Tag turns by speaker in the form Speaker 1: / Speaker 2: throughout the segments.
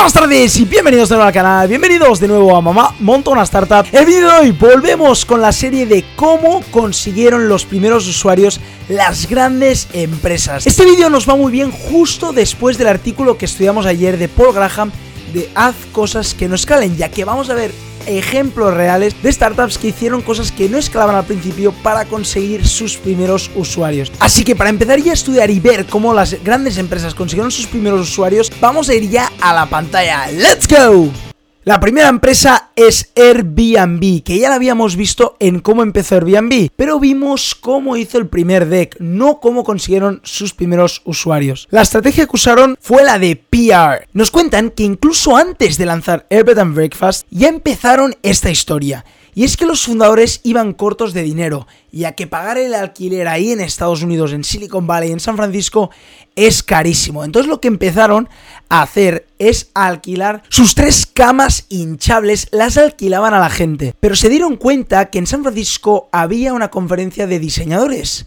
Speaker 1: Buenas tardes y bienvenidos de nuevo al canal, bienvenidos de nuevo a Mamá Monta una Startup. El vídeo de hoy volvemos con la serie de cómo consiguieron los primeros usuarios las grandes empresas. Este vídeo nos va muy bien justo después del artículo que estudiamos ayer de Paul Graham de haz cosas que no escalen Ya que vamos a ver ejemplos reales de startups que hicieron cosas que no escalaban al principio para conseguir sus primeros usuarios. Así que para empezar ya a estudiar y ver cómo las grandes empresas consiguieron sus primeros usuarios, vamos a ir ya a la pantalla. ¡Let's go! La primera empresa es Airbnb, que ya la habíamos visto en cómo empezó Airbnb, pero vimos cómo hizo el primer deck, no cómo consiguieron sus primeros usuarios. La estrategia que usaron fue la de PR. Nos cuentan que incluso antes de lanzar Airbnb and Breakfast ya empezaron esta historia. Y es que los fundadores iban cortos de dinero, ya que pagar el alquiler ahí en Estados Unidos, en Silicon Valley, en San Francisco, es carísimo. Entonces lo que empezaron a hacer es alquilar sus tres camas hinchables, las alquilaban a la gente. Pero se dieron cuenta que en San Francisco había una conferencia de diseñadores.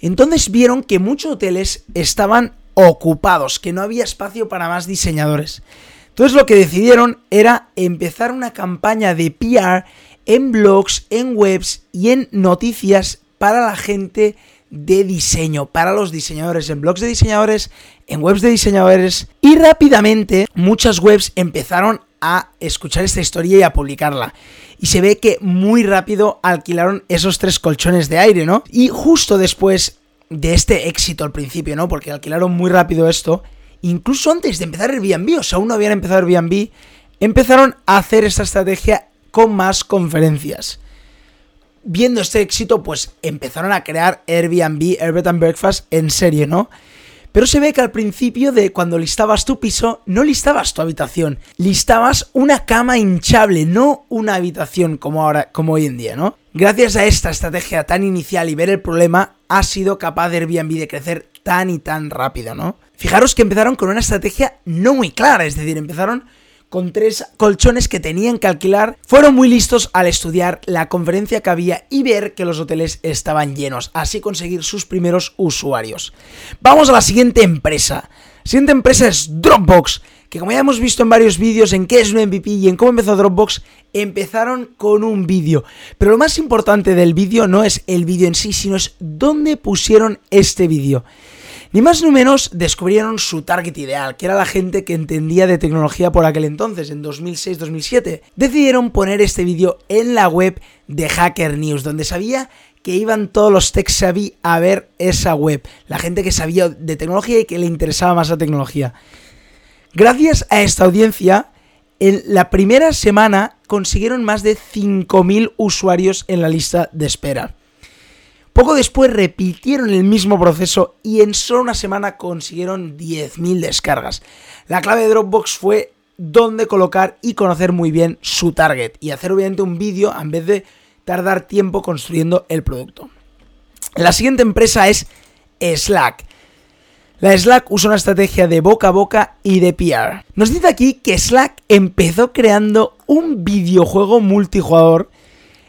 Speaker 1: Entonces vieron que muchos hoteles estaban ocupados, que no había espacio para más diseñadores. Entonces lo que decidieron era empezar una campaña de PR en blogs, en webs y en noticias para la gente de diseño, para los diseñadores, en blogs de diseñadores, en webs de diseñadores. Y rápidamente muchas webs empezaron a escuchar esta historia y a publicarla. Y se ve que muy rápido alquilaron esos tres colchones de aire, ¿no? Y justo después de este éxito al principio, ¿no? Porque alquilaron muy rápido esto, incluso antes de empezar Airbnb, o sea, aún no habían empezado Airbnb, empezaron a hacer esta estrategia con más conferencias. Viendo este éxito, pues empezaron a crear Airbnb, Airbnb and Breakfast en serie, ¿no? Pero se ve que al principio de cuando listabas tu piso, no listabas tu habitación, listabas una cama hinchable, no una habitación como ahora, como hoy en día, ¿no? Gracias a esta estrategia tan inicial y ver el problema, ha sido capaz de Airbnb de crecer tan y tan rápido, ¿no? Fijaros que empezaron con una estrategia no muy clara, es decir, empezaron con tres colchones que tenían que alquilar, fueron muy listos al estudiar la conferencia que había y ver que los hoteles estaban llenos, así conseguir sus primeros usuarios. Vamos a la siguiente empresa. Siguiente empresa es Dropbox, que como ya hemos visto en varios vídeos en qué es un MVP y en cómo empezó Dropbox, empezaron con un vídeo. Pero lo más importante del vídeo no es el vídeo en sí, sino es dónde pusieron este vídeo. Ni más ni menos descubrieron su target ideal, que era la gente que entendía de tecnología por aquel entonces, en 2006-2007. Decidieron poner este vídeo en la web de Hacker News, donde sabía que iban todos los tech savvy a ver esa web, la gente que sabía de tecnología y que le interesaba más la tecnología. Gracias a esta audiencia, en la primera semana consiguieron más de 5.000 usuarios en la lista de espera. Poco después repitieron el mismo proceso y en solo una semana consiguieron 10.000 descargas. La clave de Dropbox fue dónde colocar y conocer muy bien su target y hacer obviamente un vídeo en vez de tardar tiempo construyendo el producto. La siguiente empresa es Slack. La Slack usa una estrategia de boca a boca y de PR. Nos dice aquí que Slack empezó creando un videojuego multijugador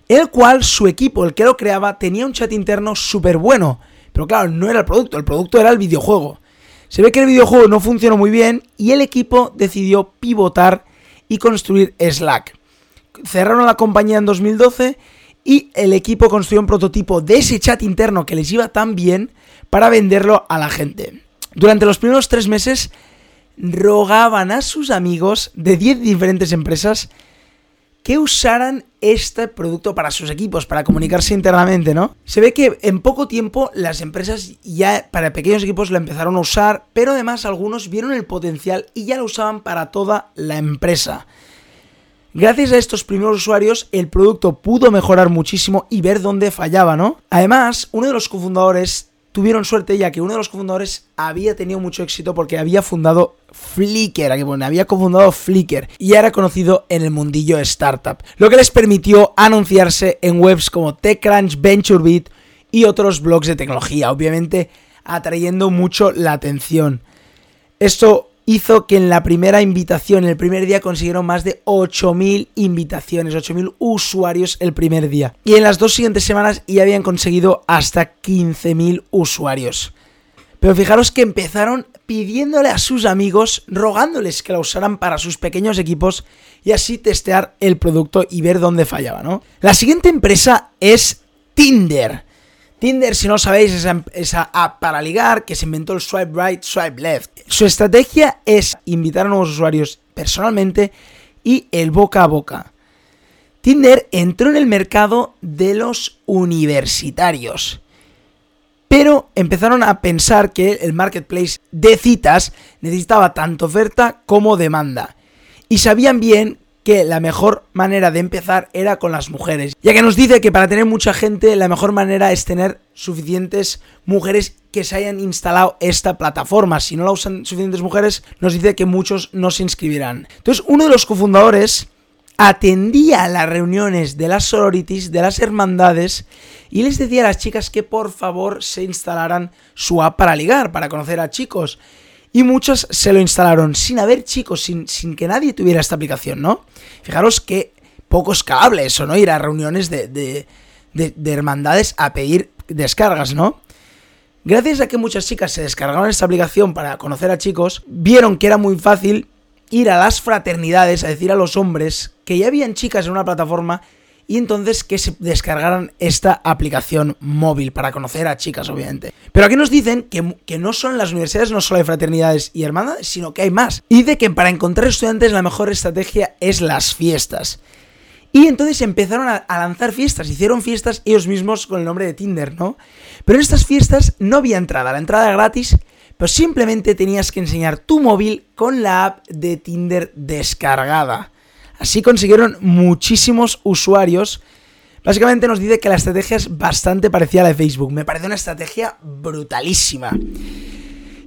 Speaker 1: el cual su equipo, el que lo creaba, tenía un chat interno súper bueno. Pero claro, no era el producto, el producto era el videojuego. Se ve que el videojuego no funcionó muy bien y el equipo decidió pivotar y construir Slack. Cerraron la compañía en 2012 y el equipo construyó un prototipo de ese chat interno que les iba tan bien para venderlo a la gente. Durante los primeros tres meses rogaban a sus amigos de 10 diferentes empresas que usaran este producto para sus equipos, para comunicarse internamente, ¿no? Se ve que en poco tiempo las empresas ya para pequeños equipos la empezaron a usar, pero además algunos vieron el potencial y ya lo usaban para toda la empresa. Gracias a estos primeros usuarios, el producto pudo mejorar muchísimo y ver dónde fallaba, ¿no? Además, uno de los cofundadores tuvieron suerte ya que uno de los cofundadores había tenido mucho éxito porque había fundado Flickr, bueno, había cofundado Flickr y era conocido en el mundillo startup, lo que les permitió anunciarse en webs como TechCrunch, VentureBeat y otros blogs de tecnología, obviamente atrayendo mucho la atención. Esto hizo que en la primera invitación, el primer día, consiguieron más de 8.000 invitaciones, 8.000 usuarios el primer día. Y en las dos siguientes semanas ya habían conseguido hasta 15.000 usuarios. Pero fijaros que empezaron pidiéndole a sus amigos, rogándoles que la usaran para sus pequeños equipos y así testear el producto y ver dónde fallaba, ¿no? La siguiente empresa es Tinder. Tinder, si no sabéis, es esa app para ligar que se inventó el swipe right, swipe left. Su estrategia es invitar a nuevos usuarios personalmente y el boca a boca. Tinder entró en el mercado de los universitarios. Pero empezaron a pensar que el marketplace de citas necesitaba tanto oferta como demanda. Y sabían bien que la mejor manera de empezar era con las mujeres. Ya que nos dice que para tener mucha gente la mejor manera es tener suficientes mujeres que se hayan instalado esta plataforma. Si no la usan suficientes mujeres, nos dice que muchos no se inscribirán. Entonces, uno de los cofundadores atendía las reuniones de las sororities, de las hermandades, y les decía a las chicas que por favor se instalaran su app para ligar, para conocer a chicos. Y muchas se lo instalaron sin haber chicos, sin, sin que nadie tuviera esta aplicación, ¿no? Fijaros que poco escalable eso, ¿no? Ir a reuniones de, de, de, hermandades a pedir descargas, ¿no? Gracias a que muchas chicas se descargaron esta aplicación para conocer a chicos, vieron que era muy fácil ir a las fraternidades a decir a los hombres que ya habían chicas en una plataforma y entonces que se descargaran esta aplicación móvil para conocer a chicas, obviamente. Pero aquí nos dicen que, que, no son las universidades, no solo hay fraternidades y hermandades, sino que hay más. Y de que para encontrar estudiantes la mejor estrategia es las fiestas. Y entonces empezaron a, lanzar fiestas, hicieron fiestas ellos mismos con el nombre de Tinder, ¿no? Pero en estas fiestas no había entrada, la entrada era gratis, pero simplemente tenías que enseñar tu móvil con la app de Tinder descargada. Así consiguieron muchísimos usuarios. Básicamente nos dice que la estrategia es bastante parecida a la de Facebook. Me parece una estrategia brutalísima.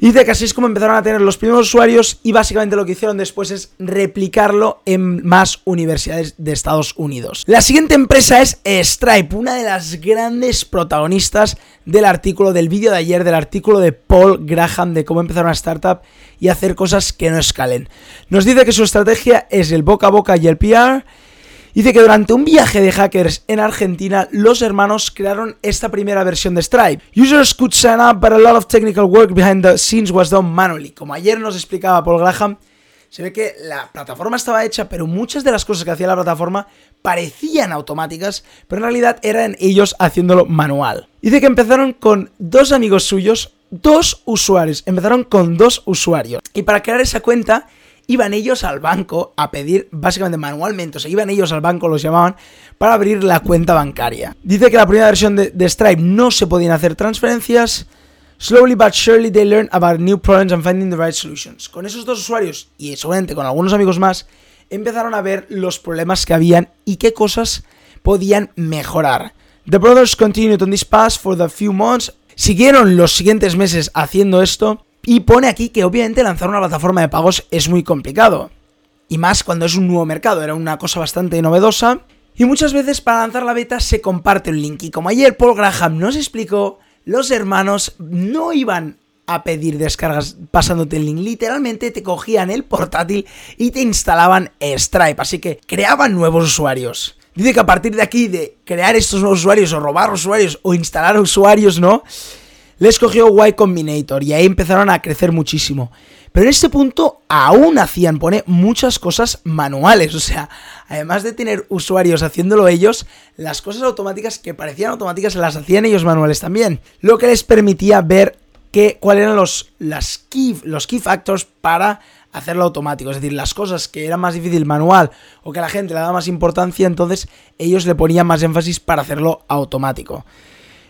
Speaker 1: Dice que así es como empezaron a tener los primeros usuarios y básicamente lo que hicieron después es replicarlo en más universidades de Estados Unidos. La siguiente empresa es Stripe, una de las grandes protagonistas del artículo del vídeo de ayer, del artículo de Paul Graham de cómo empezar una startup y hacer cosas que no escalen. Nos dice que su estrategia es el boca a boca y el PR Dice que durante un viaje de hackers en Argentina, los hermanos crearon esta primera versión de Stripe. Users could sign up, but a lot of technical work behind the scenes was done manually. Como ayer nos explicaba Paul Graham, se ve que la plataforma estaba hecha, pero muchas de las cosas que hacía la plataforma parecían automáticas, pero en realidad eran ellos haciéndolo manual. Dice que empezaron con dos amigos suyos, dos usuarios, empezaron con dos usuarios. Y para crear esa cuenta iban ellos al banco a pedir, básicamente manualmente, o sea, iban ellos al banco, los llamaban, para abrir la cuenta bancaria. Dice que la primera versión de, Stripe no se podían hacer transferencias. Slowly but surely they learn about new problems and finding the right solutions. Con esos dos usuarios y seguramente con algunos amigos más, empezaron a ver los problemas que habían y qué cosas podían mejorar. The brothers continued on this path for the few months. Siguieron los siguientes meses haciendo esto y pone aquí que obviamente lanzar una plataforma de pagos es muy complicado. Y más cuando es un nuevo mercado, era una cosa bastante novedosa. Y muchas veces para lanzar la beta se comparte un link. Y como ayer Paul Graham nos explicó, los hermanos no iban a pedir descargas pasándote el link. Literalmente te cogían el portátil y te instalaban Stripe. Así que creaban nuevos usuarios. Dice que a partir de aquí, de crear estos nuevos usuarios o robar usuarios o instalar usuarios, ¿no? Les cogió Y Combinator y ahí empezaron a crecer muchísimo. Pero en este punto aún hacían, pone muchas cosas manuales. O sea, además de tener usuarios haciéndolo ellos, las cosas automáticas que parecían automáticas las hacían ellos manuales también. Lo que les permitía ver cuáles eran los, key, los key factors para hacerlo automático. Es decir, las cosas que era más difícil manual o que la gente le daba más importancia, entonces ellos le ponían más énfasis para hacerlo automático.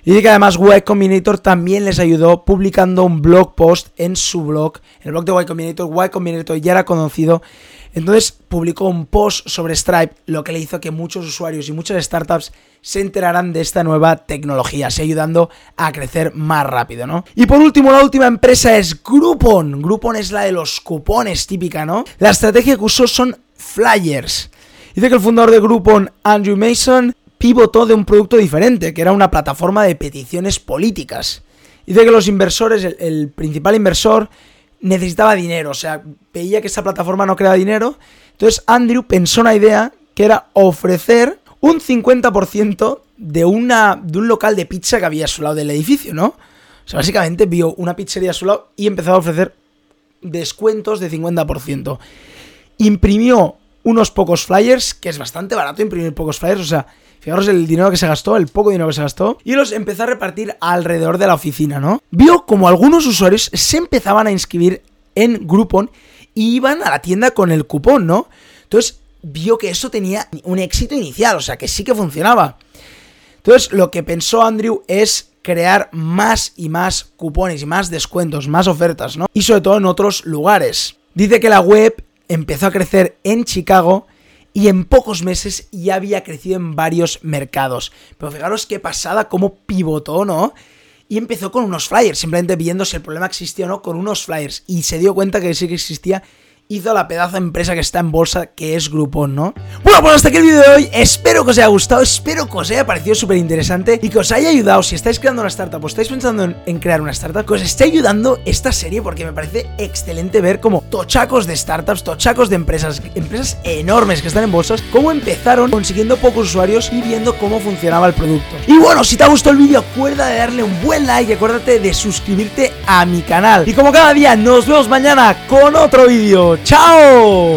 Speaker 1: Dice que además Y Combinator también les ayudó publicando un blog post en su blog, el blog de Y Combinator. Y Combinator ya era conocido. Entonces publicó un post sobre Stripe, lo que le hizo que muchos usuarios y muchas startups se enteraran de esta nueva tecnología, así ayudando a crecer más rápido, ¿no? Y por último, la última empresa es Groupon. Groupon es la de los cupones típica, ¿no? La estrategia que usó son flyers. Dice que el fundador de Groupon, Andrew Mason, pivotó de un producto diferente, que era una plataforma de peticiones políticas. Dice que los inversores, el, principal inversor, necesitaba dinero, o sea, veía que esa plataforma no creaba dinero. Entonces Andrew pensó una idea que era ofrecer un 50% de, una, de un local de pizza que había a su lado del edificio, ¿no? O sea, básicamente vio una pizzería a su lado y empezó a ofrecer descuentos de 50%. Imprimió unos pocos flyers, que es bastante barato imprimir pocos flyers, o sea, fijaros el dinero que se gastó, el poco dinero que se gastó, y los empezó a repartir alrededor de la oficina, ¿no? Vio como algunos usuarios se empezaban a inscribir en Groupon y iban a la tienda con el cupón, ¿no? Entonces vio que eso tenía un éxito inicial, o sea, que sí que funcionaba. Entonces lo que pensó Andrew es crear más y más cupones y más descuentos, más ofertas, ¿no? Y sobre todo en otros lugares. Dice que la web empezó a crecer en Chicago y en pocos meses ya había crecido en varios mercados. Pero fijaros qué pasada, cómo pivotó, ¿no? Y empezó con unos flyers, simplemente viendo si el problema existía o no, con unos flyers. Y se dio cuenta que sí que existía hizo la pedazo empresa que está en bolsa, que es Groupon, ¿no? Bueno, pues hasta aquí el vídeo de hoy. Espero que os haya gustado, espero que os haya parecido súper interesante y que os haya ayudado. Si estáis creando una startup o estáis pensando en, crear una startup, que os esté ayudando esta serie porque me parece excelente ver cómo tochacos de startups, tochacos de empresas, empresas enormes que están en bolsas, cómo empezaron consiguiendo pocos usuarios y viendo cómo funcionaba el producto. Y bueno, si te ha gustado el vídeo, acuerda de darle un buen like y acuérdate de suscribirte a mi canal. Y como cada día, nos vemos mañana con otro vídeo. ¡Chao!